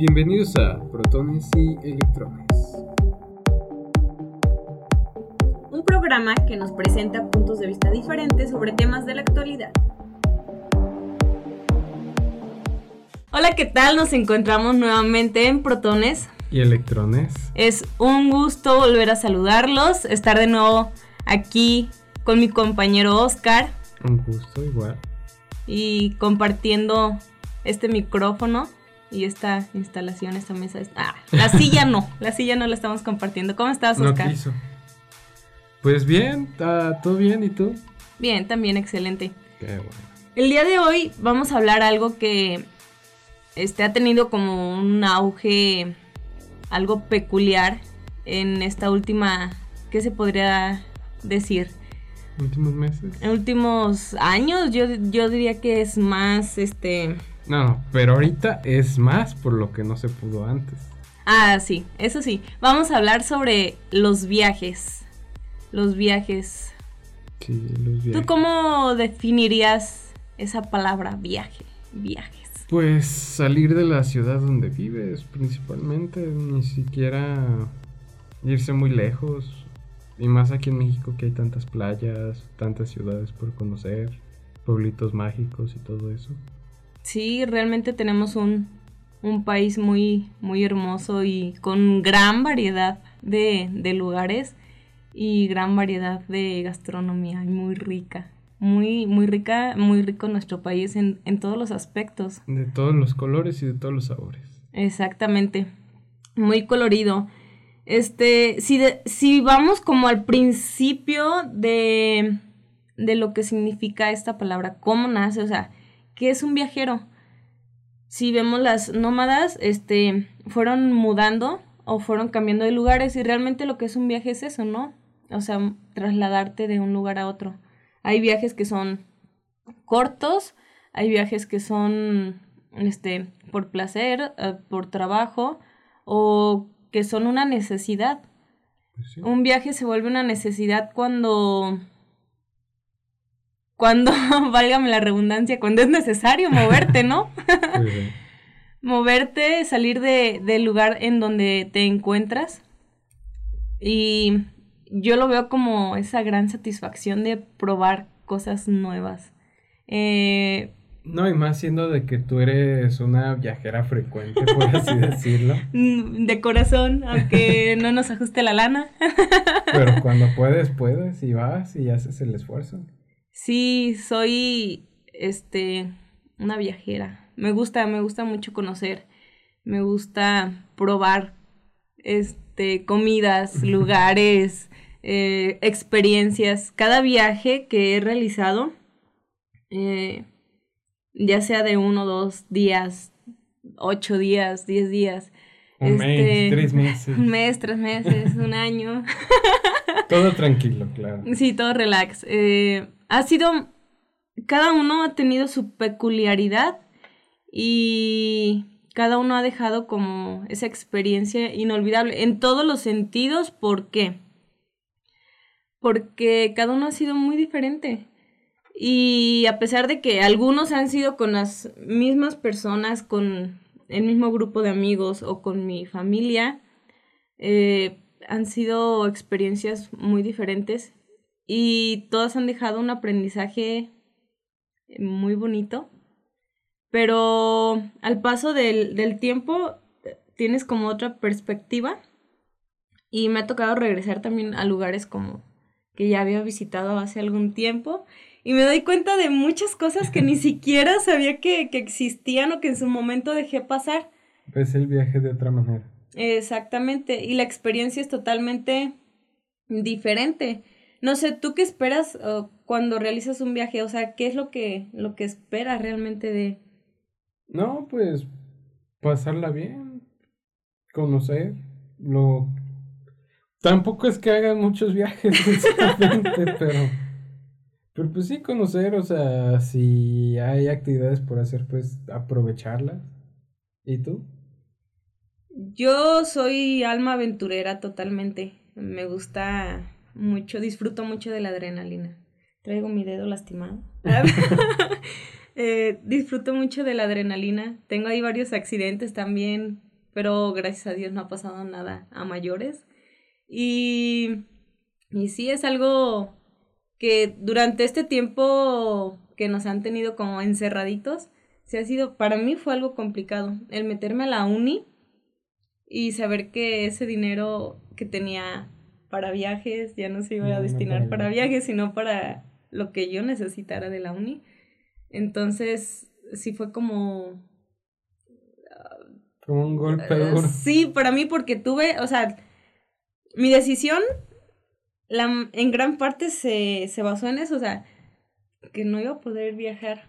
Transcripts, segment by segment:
Bienvenidos a Protones y Electrones. Un programa que nos presenta puntos de vista diferentes sobre temas de la actualidad. Hola, ¿qué tal? Nos encontramos nuevamente en Protones. Y Electrones. Es un gusto volver a saludarlos, estar de nuevo aquí con mi compañero Oscar. Un gusto igual. Y compartiendo este micrófono y esta instalación, esta mesa. Ah, la silla no, la silla no la estamos compartiendo. ¿Cómo estás, Oscar? No quiso. Pues bien, todo bien, ¿y tú? Bien, también excelente. Qué bueno. El día de hoy vamos a hablar algo que este, ha tenido como un auge algo peculiar en esta última, ¿qué se podría decir? Últimos meses. En últimos años, yo, yo diría que es más, este... No, pero ahorita es más por lo que no se pudo antes. Ah, sí, eso sí. Vamos a hablar sobre los viajes. Los viajes. Sí, los viajes. ¿Tú cómo definirías esa palabra viaje? Viajes. Pues salir de la ciudad donde vives, principalmente. Ni siquiera irse muy lejos. Y más aquí en México que hay tantas playas, tantas ciudades por conocer, pueblitos mágicos y todo eso. Sí, realmente tenemos un, un país muy, muy hermoso y con gran variedad de, de lugares y gran variedad de gastronomía y muy rica. Muy, muy rica, muy rico nuestro país en, en todos los aspectos. De todos los colores y de todos los sabores. Exactamente. Muy colorido. Este, si, si vamos como al principio de, de lo que significa esta palabra, cómo nace, o sea, ¿qué es un viajero? Si vemos las nómadas, este, fueron mudando o fueron cambiando de lugares y realmente lo que es un viaje es eso, ¿no? O sea, trasladarte de un lugar a otro. Hay viajes que son cortos, hay viajes que son, este, por placer, eh, por trabajo o que son una necesidad. Pues sí. Un viaje se vuelve una necesidad cuando cuando, válgame la redundancia, cuando es necesario moverte, ¿no? Sí. moverte, salir de, del lugar en donde te encuentras. Y yo lo veo como esa gran satisfacción de probar cosas nuevas. Eh, No, y más siendo de que tú eres una viajera frecuente, por así decirlo. mm, de corazón, aunque no nos ajuste la lana. Pero cuando puedes, puedes y vas y haces el esfuerzo. Sí, soy este una viajera. Me gusta, me gusta mucho conocer. Me gusta probar este comidas, lugares, eh, experiencias. Cada viaje que he realizado, eh, ya sea de uno, dos días, ocho días, diez días. Un mes, este, tres meses. Un mes, tres meses, un año. Todo tranquilo, claro. Sí, todo relax. Eh, ha sido, cada uno ha tenido su peculiaridad y cada uno ha dejado como esa experiencia inolvidable en todos los sentidos. ¿Por qué? Porque cada uno ha sido muy diferente. Y a pesar de que algunos han sido con las mismas personas, con el mismo grupo de amigos o con mi familia, eh, han sido experiencias muy diferentes y todas han dejado un aprendizaje muy bonito. Pero al paso del, del tiempo tienes como otra perspectiva y me ha tocado regresar también a lugares como que ya había visitado hace algún tiempo y me doy cuenta de muchas cosas que ni siquiera sabía que, que existían o que en su momento dejé pasar. Ves el viaje de otra manera. Exactamente, y la experiencia es totalmente diferente. No sé, ¿tú qué esperas uh, cuando realizas un viaje? O sea, ¿qué es lo que, lo que esperas realmente de... No, pues pasarla bien, conocer, lo... Tampoco es que hagan muchos viajes, pero... Pero pues sí, conocer, o sea, si hay actividades por hacer, pues aprovecharlas. ¿Y tú? Yo soy alma aventurera totalmente. Me gusta mucho, disfruto mucho de la adrenalina. Traigo mi dedo lastimado. eh, disfruto mucho de la adrenalina. Tengo ahí varios accidentes también pero gracias a Dios no ha pasado nada a mayores. Y, y sí, es algo que durante este tiempo que nos han tenido como encerraditos, se ha sido, para mí fue algo complicado, el meterme a la uni y saber que ese dinero que tenía para viajes ya no se iba a destinar para viajes, sino para lo que yo necesitara de la uni. Entonces, sí fue como... Como un golpe eh, duro. Sí, para mí porque tuve, o sea, mi decisión la, en gran parte se, se basó en eso, o sea, que no iba a poder viajar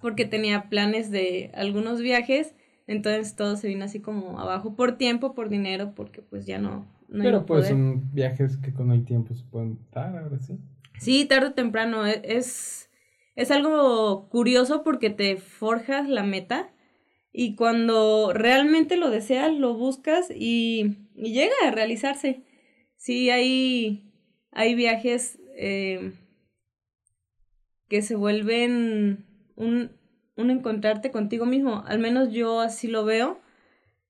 porque tenía planes de algunos viajes, entonces todo se vino así como abajo por tiempo, por dinero, porque pues ya no... no Pero pues son viajes que con el tiempo se pueden dar, ahora sí. Sí, tarde o temprano, e, es, es algo curioso porque te forjas la meta y cuando realmente lo deseas, lo buscas y, y llega a realizarse. Sí, hay, hay viajes eh, que se vuelven un, un encontrarte contigo mismo. Al menos yo así lo veo.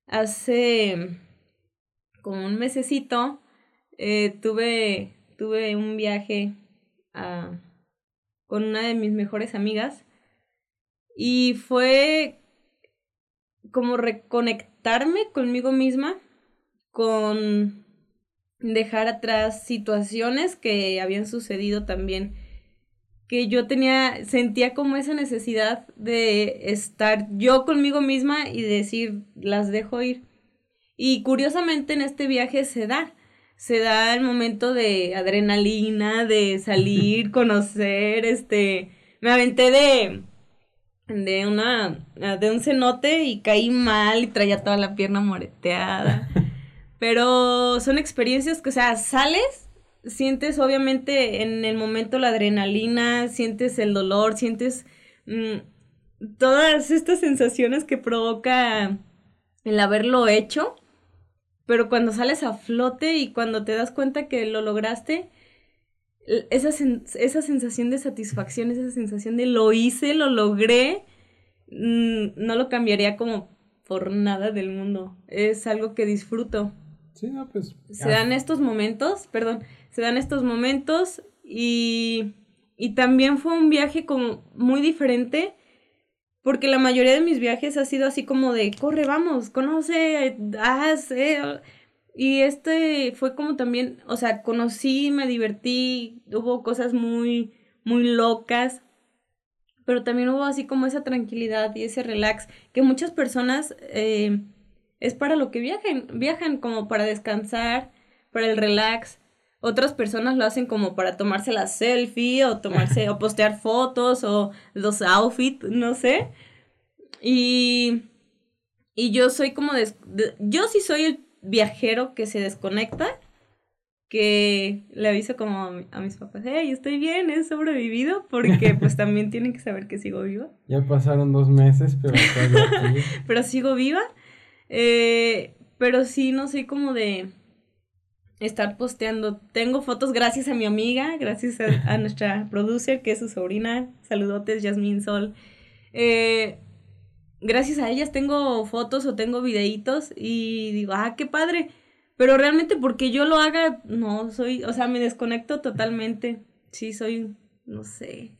Hace como un mesecito eh, tuve, tuve un viaje a, con una de mis mejores amigas y fue como reconectarme conmigo misma, con dejar atrás situaciones que habían sucedido también que yo tenía, sentía como esa necesidad de estar yo conmigo misma y decir, las dejo ir. Y curiosamente en este viaje se da, se da el momento de adrenalina, de salir, conocer, este, me aventé de, de una, de un cenote y caí mal y traía toda la pierna moreteada. Pero son experiencias que, o sea, sales sientes obviamente en el momento la adrenalina, sientes el dolor, sientes mm, todas estas sensaciones que provoca el haberlo hecho, pero cuando sales a flote y cuando te das cuenta que lo lograste, esa, esa sensación de satisfacción, esa sensación de lo hice, lo logré, mm, no lo cambiaría como por nada del mundo. Es algo que disfruto. Sí, no, pues. Se dan estos momentos, perdón, se dan estos momentos y, y también fue un viaje como muy diferente porque la mayoría de mis viajes ha sido así como de corre, vamos, conoce, haz, eh. y este fue como también, o sea, conocí, me divertí, hubo cosas muy, muy locas, pero también hubo así como esa tranquilidad y ese relax que muchas personas eh, es para lo que viajan, viajan como para descansar, para el relax, otras personas lo hacen como para tomarse la selfie o tomarse o postear fotos o los outfits, no sé. Y, y yo soy como yo sí soy el viajero que se desconecta, que le aviso como a, mis papás, hey, estoy bien, he sobrevivido, porque pues también tienen que saber que sigo viva. Ya pasaron dos meses, pero pero sigo viva. Eh, pero sí, no soy como de estar posteando. Tengo fotos gracias a mi amiga, gracias a, nuestra producer, que es su sobrina. Saludotes, Yasmín Sol. Eh, gracias a ellas tengo fotos o tengo videitos y digo, ah, qué padre. Pero realmente porque yo lo haga, no, soy, o sea, me desconecto totalmente. Sí, soy, no sé,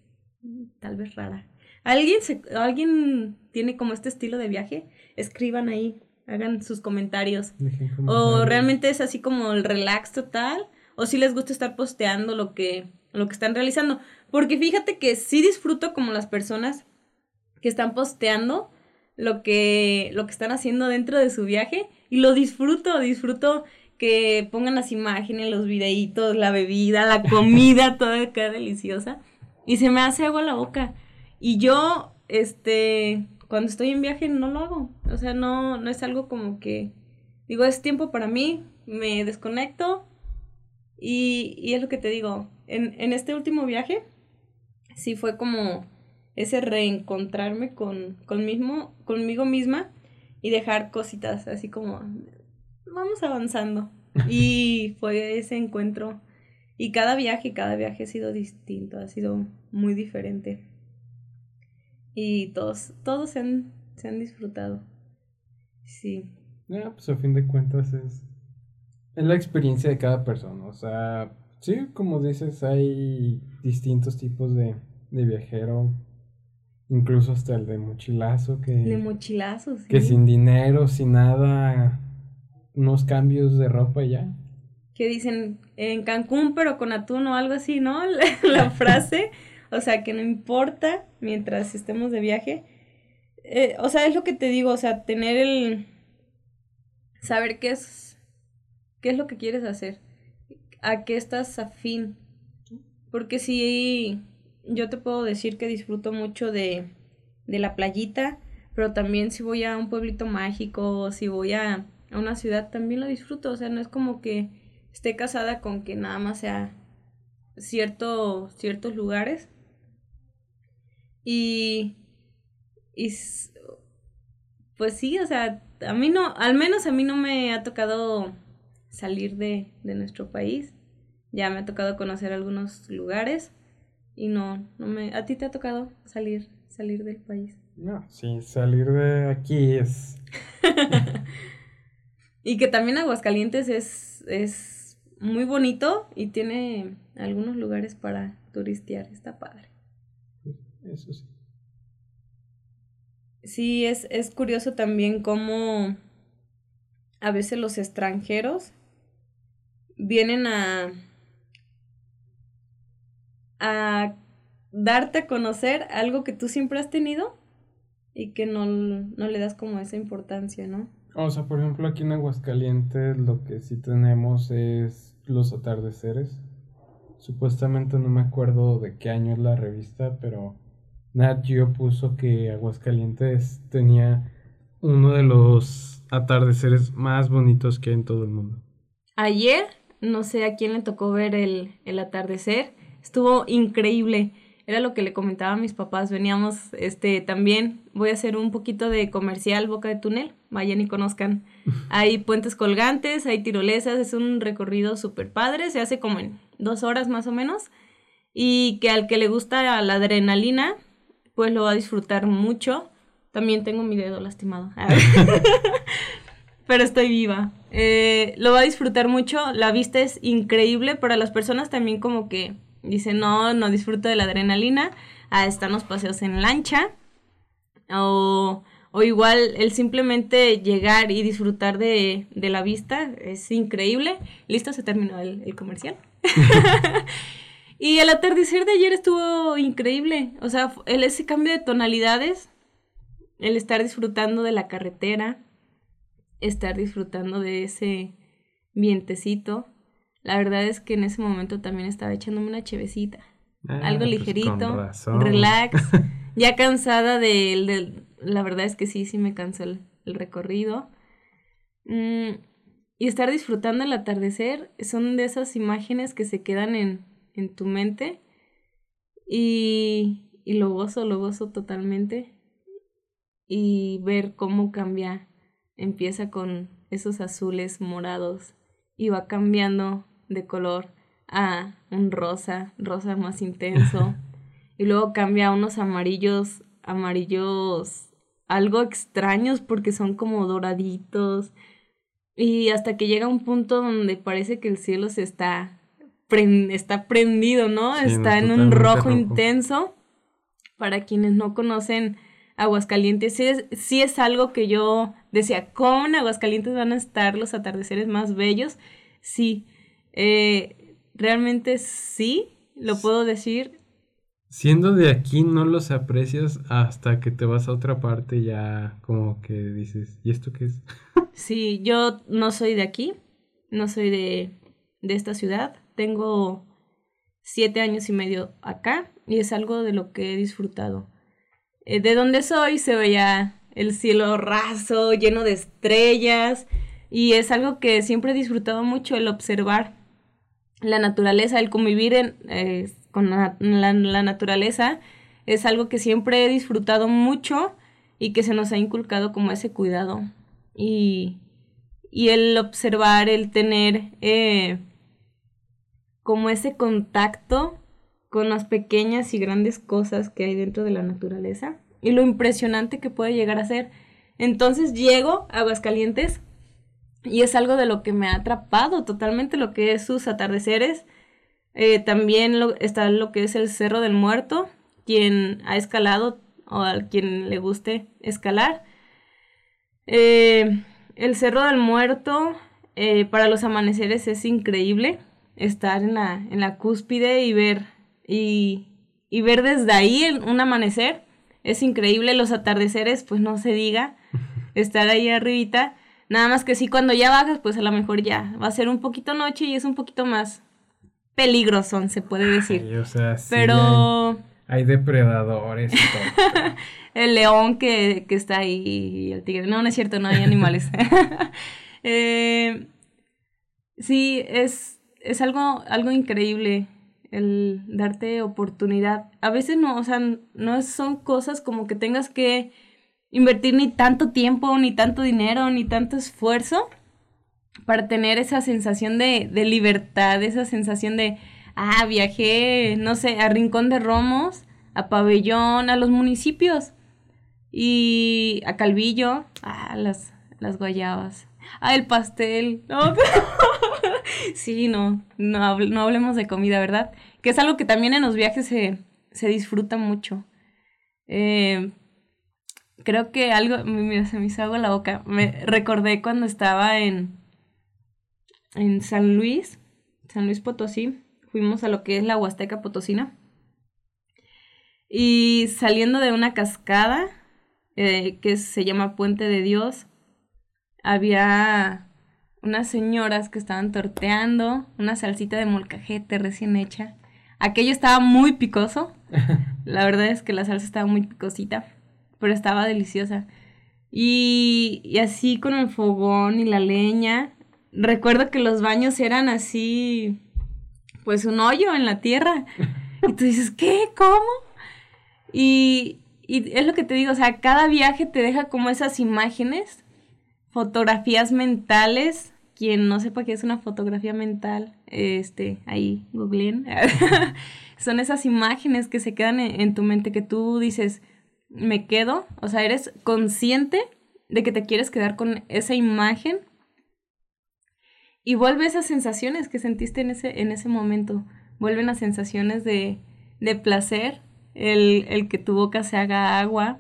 tal vez rara. ¿Alguien, se, ¿Alguien tiene como este estilo de viaje? Escriban ahí hagan sus comentarios. O realmente es así como el relax total, o si les gusta estar posteando lo que, lo que están realizando. Porque fíjate que sí disfruto como las personas que están posteando lo que, lo que están haciendo dentro de su viaje y lo disfruto, disfruto que pongan las imágenes, los videitos, la bebida, la comida, toda acá deliciosa. Y se me hace agua la boca. Y yo, este, cuando estoy en viaje no lo hago. O sea, no, no es algo como que digo, es tiempo para mí, me desconecto y, y es lo que te digo. En, en este último viaje sí fue como ese reencontrarme con, con mismo, conmigo misma y dejar cositas así como vamos avanzando. Y fue ese encuentro. Y cada viaje, cada viaje ha sido distinto, ha sido muy diferente y todos, todos se han, se han disfrutado. Sí. Ya, pues a fin de cuentas es, es la experiencia de cada persona. O sea, sí, como dices, hay distintos tipos de, de viajero. Incluso hasta el de mochilazo que... De mochilazo, sí. Que sin dinero, sin nada, unos cambios de ropa y ya. Que dicen en Cancún pero con atún o algo así, ¿no? La, frase. o sea, que no importa mientras estemos de viaje. Eh, o sea, es lo que te digo, o sea, tener el... Saber qué es... ¿Qué es lo que quieres hacer? ¿A qué estás afín? Porque si yo te puedo decir que disfruto mucho de, de la playita, pero también si voy a un pueblito mágico si voy a, a, una ciudad, también lo disfruto. O sea, no es como que esté casada con que nada más sea cierto, ciertos lugares. Y, y pues sí, o sea, a mí no, al menos a mí no me ha tocado salir de, de nuestro país. Ya me ha tocado conocer algunos lugares y no, no me, ¿a ti te ha tocado salir, salir del país? No, sí, salir de aquí es... y que también Aguascalientes es, es muy bonito y tiene algunos lugares para turistear, está padre. Eso sí. Sí, es, es curioso también cómo a veces los extranjeros vienen a, a darte a conocer algo que tú siempre has tenido y que no, no le das como esa importancia, ¿no? O sea, por ejemplo, aquí en Aguascalientes lo que sí tenemos es los atardeceres. Supuestamente no me acuerdo de qué año es la revista, pero Nat Geo puso que Aguascalientes tenía uno de los atardeceres más bonitos que hay en todo el mundo. Ayer, no sé a quién le tocó ver el, el atardecer, estuvo increíble. Era lo que le comentaba a mis papás. Veníamos, este, también voy a hacer un poquito de comercial Boca de Túnel. Vayan y conozcan. Hay puentes colgantes, hay tirolesas, es un recorrido súper padre. Se hace como en dos horas más o menos. Y que al que le gusta la adrenalina, pues lo va a disfrutar mucho. También tengo mi dedo lastimado. Pero estoy viva. Eh, lo va a disfrutar mucho. La vista es increíble. Para las personas también como que Dice, no, no disfruto de la adrenalina. Ah, están los paseos en lancha. O, o igual el simplemente llegar y disfrutar de, de la vista es increíble. Listo, se terminó el, el comercial. y el atardecer de ayer estuvo increíble. O sea, el, ese cambio de tonalidades, el estar disfrutando de la carretera, estar disfrutando de ese vientecito la verdad es que en ese momento también estaba echándome una chevecita. Ah, algo pues ligerito, relax. ya cansada de, La verdad es que sí, sí me cansó el, recorrido. Mm, y estar disfrutando el atardecer son de esas imágenes que se quedan en, en tu mente. Y, y lo gozo, lo gozo totalmente. Y ver cómo cambia. Empieza con esos azules morados y va cambiando de color a un rosa, rosa más intenso. y luego cambia a unos amarillos, amarillos algo extraños porque son como doraditos. Y hasta que llega un punto donde parece que el cielo se está, está prendido, ¿no? está en un rojo, intenso. Para quienes no conocen Aguascalientes, sí es, sí es algo que yo decía, ¿cómo en Aguascalientes van a estar los atardeceres más bellos? Sí, eh, realmente sí, lo puedo decir. Siendo de aquí no los aprecias hasta que te vas a otra parte ya como que dices, ¿y esto qué es? sí, yo no soy de aquí, no soy de, de esta ciudad, tengo siete años y medio acá y es algo de lo que he disfrutado. Eh, de donde soy se veía el cielo raso, lleno de estrellas y es algo que siempre he disfrutado mucho el observar la naturaleza, el convivir en, eh, con la, naturaleza es algo que siempre he disfrutado mucho y que se nos ha inculcado como ese cuidado. Y, y el observar, el tener eh, como ese contacto con las pequeñas y grandes cosas que hay dentro de la naturaleza y lo impresionante que puede llegar a ser. Entonces llego a Aguascalientes Y es algo de lo que me ha atrapado totalmente lo que es sus atardeceres. Eh, también lo, está lo que es el Cerro del Muerto, quien ha escalado o a quien le guste escalar. Eh, el Cerro del Muerto eh, para los amaneceres es increíble estar en la, en la cúspide y ver, y, y ver desde ahí un amanecer. Es increíble los atardeceres, pues no se diga, estar ahí arribita. Nada más que sí, cuando ya bajas, pues a lo mejor ya va a ser un poquito noche y es un poquito más peligroso, se puede decir. Pero... Hay, depredadores y todo. el león que, que, está ahí y el tigre. No, no es cierto, no hay animales. eh, sí, es, es algo, algo increíble el darte oportunidad. A veces no, o sea, no son cosas como que tengas que invertir ni tanto tiempo, ni tanto dinero, ni tanto esfuerzo para tener esa sensación de, de libertad, esa sensación de, ah, viajé, no sé, a Rincón de Romos, a Pabellón, a los municipios y a Calvillo, a las, las guayabas, a el pastel, sí, no, no, no hablemos de comida, ¿verdad? Que es algo que también en los viajes se, se disfruta mucho. Eh, creo que algo, mira, se me hizo agua la boca. Me recordé cuando estaba en, en San Luis, San Luis Potosí. Fuimos a lo que es la Huasteca Potosina. Y saliendo de una cascada eh, que se llama Puente de Dios, había unas señoras que estaban torteando una salsita de molcajete recién hecha. Aquello estaba muy picoso. La verdad es que la salsa estaba muy picosita pero estaba deliciosa. Y, y así con el fogón y la leña. Recuerdo que los baños eran así, pues un hoyo en la tierra. Y tú dices, ¿qué? ¿Cómo? Y, y es lo que te digo, o sea, cada viaje te deja como esas imágenes, fotografías mentales. Quien no sepa qué es una fotografía mental, este, ahí, googleen. Son esas imágenes que se quedan en tu mente que tú dices, me quedo, o sea, eres consciente de que te quieres quedar con esa imagen y vuelve esas sensaciones que sentiste en ese, en ese momento, vuelven las sensaciones de, de placer, el, el que tu boca se haga agua,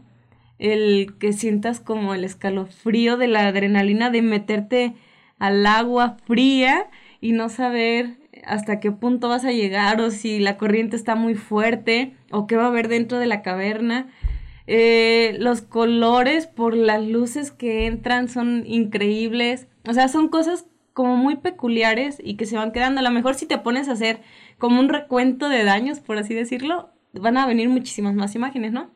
el que sientas como el escalofrío de la adrenalina de meterte al agua fría y no saber hasta qué punto vas a llegar o si la corriente está muy fuerte o qué va a haber dentro de la caverna. Eh, los colores por las luces que entran son increíbles. O sea, son cosas como muy peculiares y que se van quedando. A lo mejor si te pones a hacer como un recuento de daños, por así decirlo, van a venir muchísimas más imágenes, ¿no?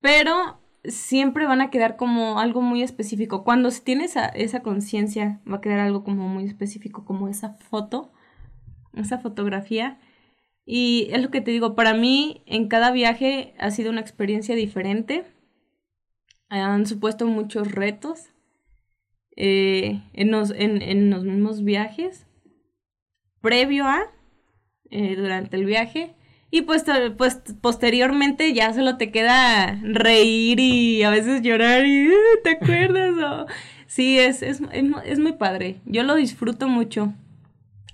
Pero siempre van a quedar como algo muy específico. Cuando se tiene esa, esa conciencia, va a quedar algo como muy específico, como esa foto, esa fotografía. Y es lo que te digo, para mí en cada viaje ha sido una experiencia diferente. Han supuesto muchos retos eh, en, los, en, los mismos viajes, previo a, eh, durante el viaje. Y pues, pues posteriormente ya solo te queda reír y a veces llorar y uh, te acuerdas. Sí, es, es, es muy padre. Yo lo disfruto mucho.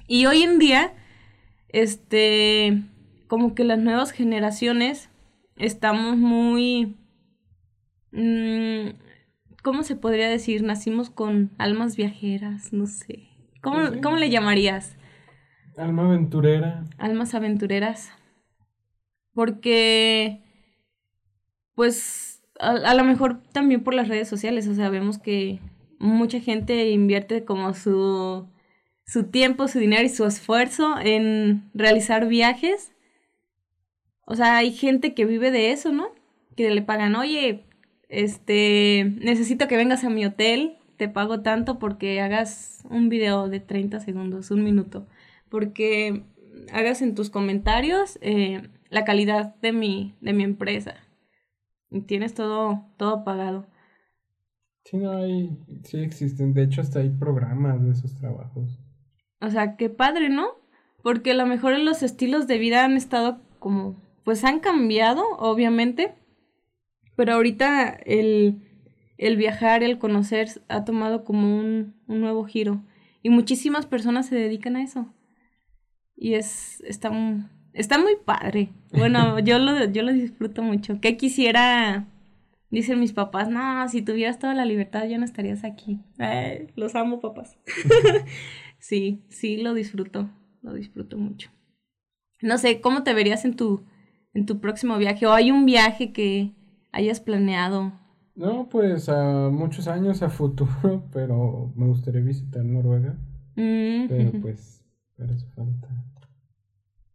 Y hoy en día este, como que las nuevas generaciones estamos muy, mm, ¿cómo se podría decir? Nacimos con almas viajeras, no sé. ¿Cómo, ¿cómo le llamarías? Alma aventurera. Almas aventureras. Porque, pues, a, a, lo mejor también por las redes sociales, o sea, vemos que mucha gente invierte como su su tiempo, su dinero y su esfuerzo en realizar viajes. O sea, hay gente que vive de eso, ¿no? Que le pagan, oye, este, necesito que vengas a mi hotel, te pago tanto porque hagas un video de 30 segundos, un minuto, porque hagas en tus comentarios eh, la calidad de mi, de mi empresa. Y tienes todo, todo pagado. Sí, no hay, sí existen, de hecho hasta hay programas de esos trabajos. O sea, qué padre, ¿no? Porque a lo mejor los estilos de vida han estado como, pues han cambiado, obviamente, pero ahorita el, el viajar, el conocer, ha tomado como un, un nuevo giro. Y muchísimas personas se dedican a eso. Y es, está, está muy padre. Bueno, yo lo, yo lo disfruto mucho. Que quisiera, dicen mis papás, no, si tuvieras toda la libertad ya no estarías aquí. Los amo, papás. sí, sí, lo disfruto, lo disfruto mucho. No sé, ¿cómo te verías en tu, en tu próximo viaje? ¿O hay un viaje que hayas planeado? No, pues a muchos años a futuro, pero me gustaría visitar Noruega. Mm, Pero pues, para eso falta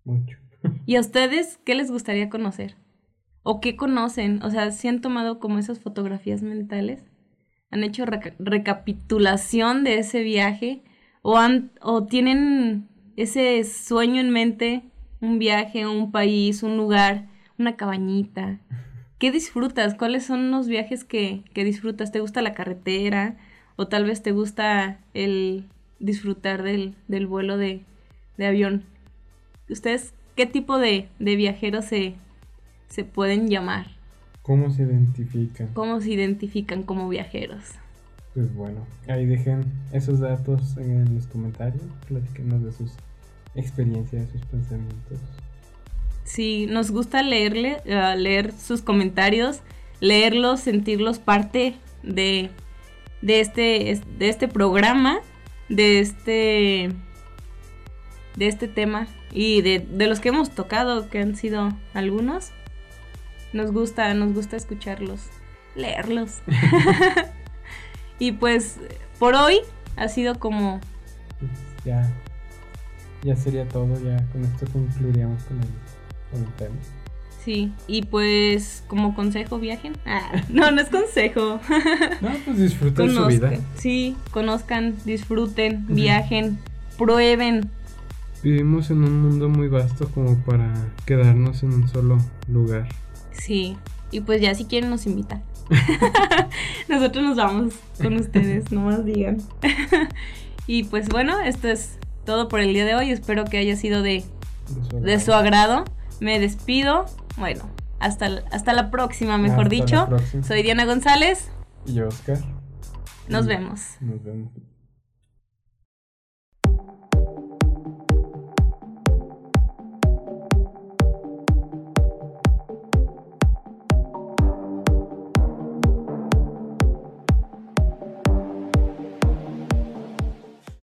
mucho. ¿Y a ustedes qué les gustaría conocer? ¿O qué conocen? O sea, ¿si han tomado como esas fotografías mentales? ¿Han hecho reca- recapitulación de ese viaje? ¿O, han, ¿O tienen ese sueño en mente? Un viaje, un país, un lugar, una cabañita. ¿Qué disfrutas? ¿Cuáles son los viajes que, que disfrutas? ¿Te gusta la carretera? ¿O tal vez te gusta el disfrutar del, del vuelo de, de avión? ¿Ustedes qué tipo de, de viajeros se, se pueden llamar? ¿Cómo se identifican? ¿Cómo se identifican como viajeros? Pues bueno, ahí dejen esos datos en los comentarios, platíquenos de sus experiencias, sus pensamientos. Sí, nos gusta leerle, eh, leer sus comentarios, leerlos, sentirlos parte de, de, este, es- de este programa, de este, de este tema y de, de los que hemos tocado, que han sido algunos. Nos gusta, nos gusta escucharlos, leerlos. y pues por hoy ha sido como ya, ya sería todo, ya con esto concluiríamos con el, el tema. Sí, y pues como consejo viajen. Ah, no, no es consejo. No, pues disfruten su vida. Sí, conozcan, disfruten, viajen, prueben. Vivimos en un mundo muy vasto como para quedarnos en un solo lugar. Sí, y pues ya si quieren nos invitan. Nosotros nos vamos con ustedes, no más digan. y pues bueno, esto es todo por el día de hoy. Espero que haya sido de, De de su agrado. Me despido. Bueno, hasta, hasta la próxima, mejor Hasta la dicho. próxima. Soy Diana González. Y yo, Oscar. Nos Y vemos. Nos vemos.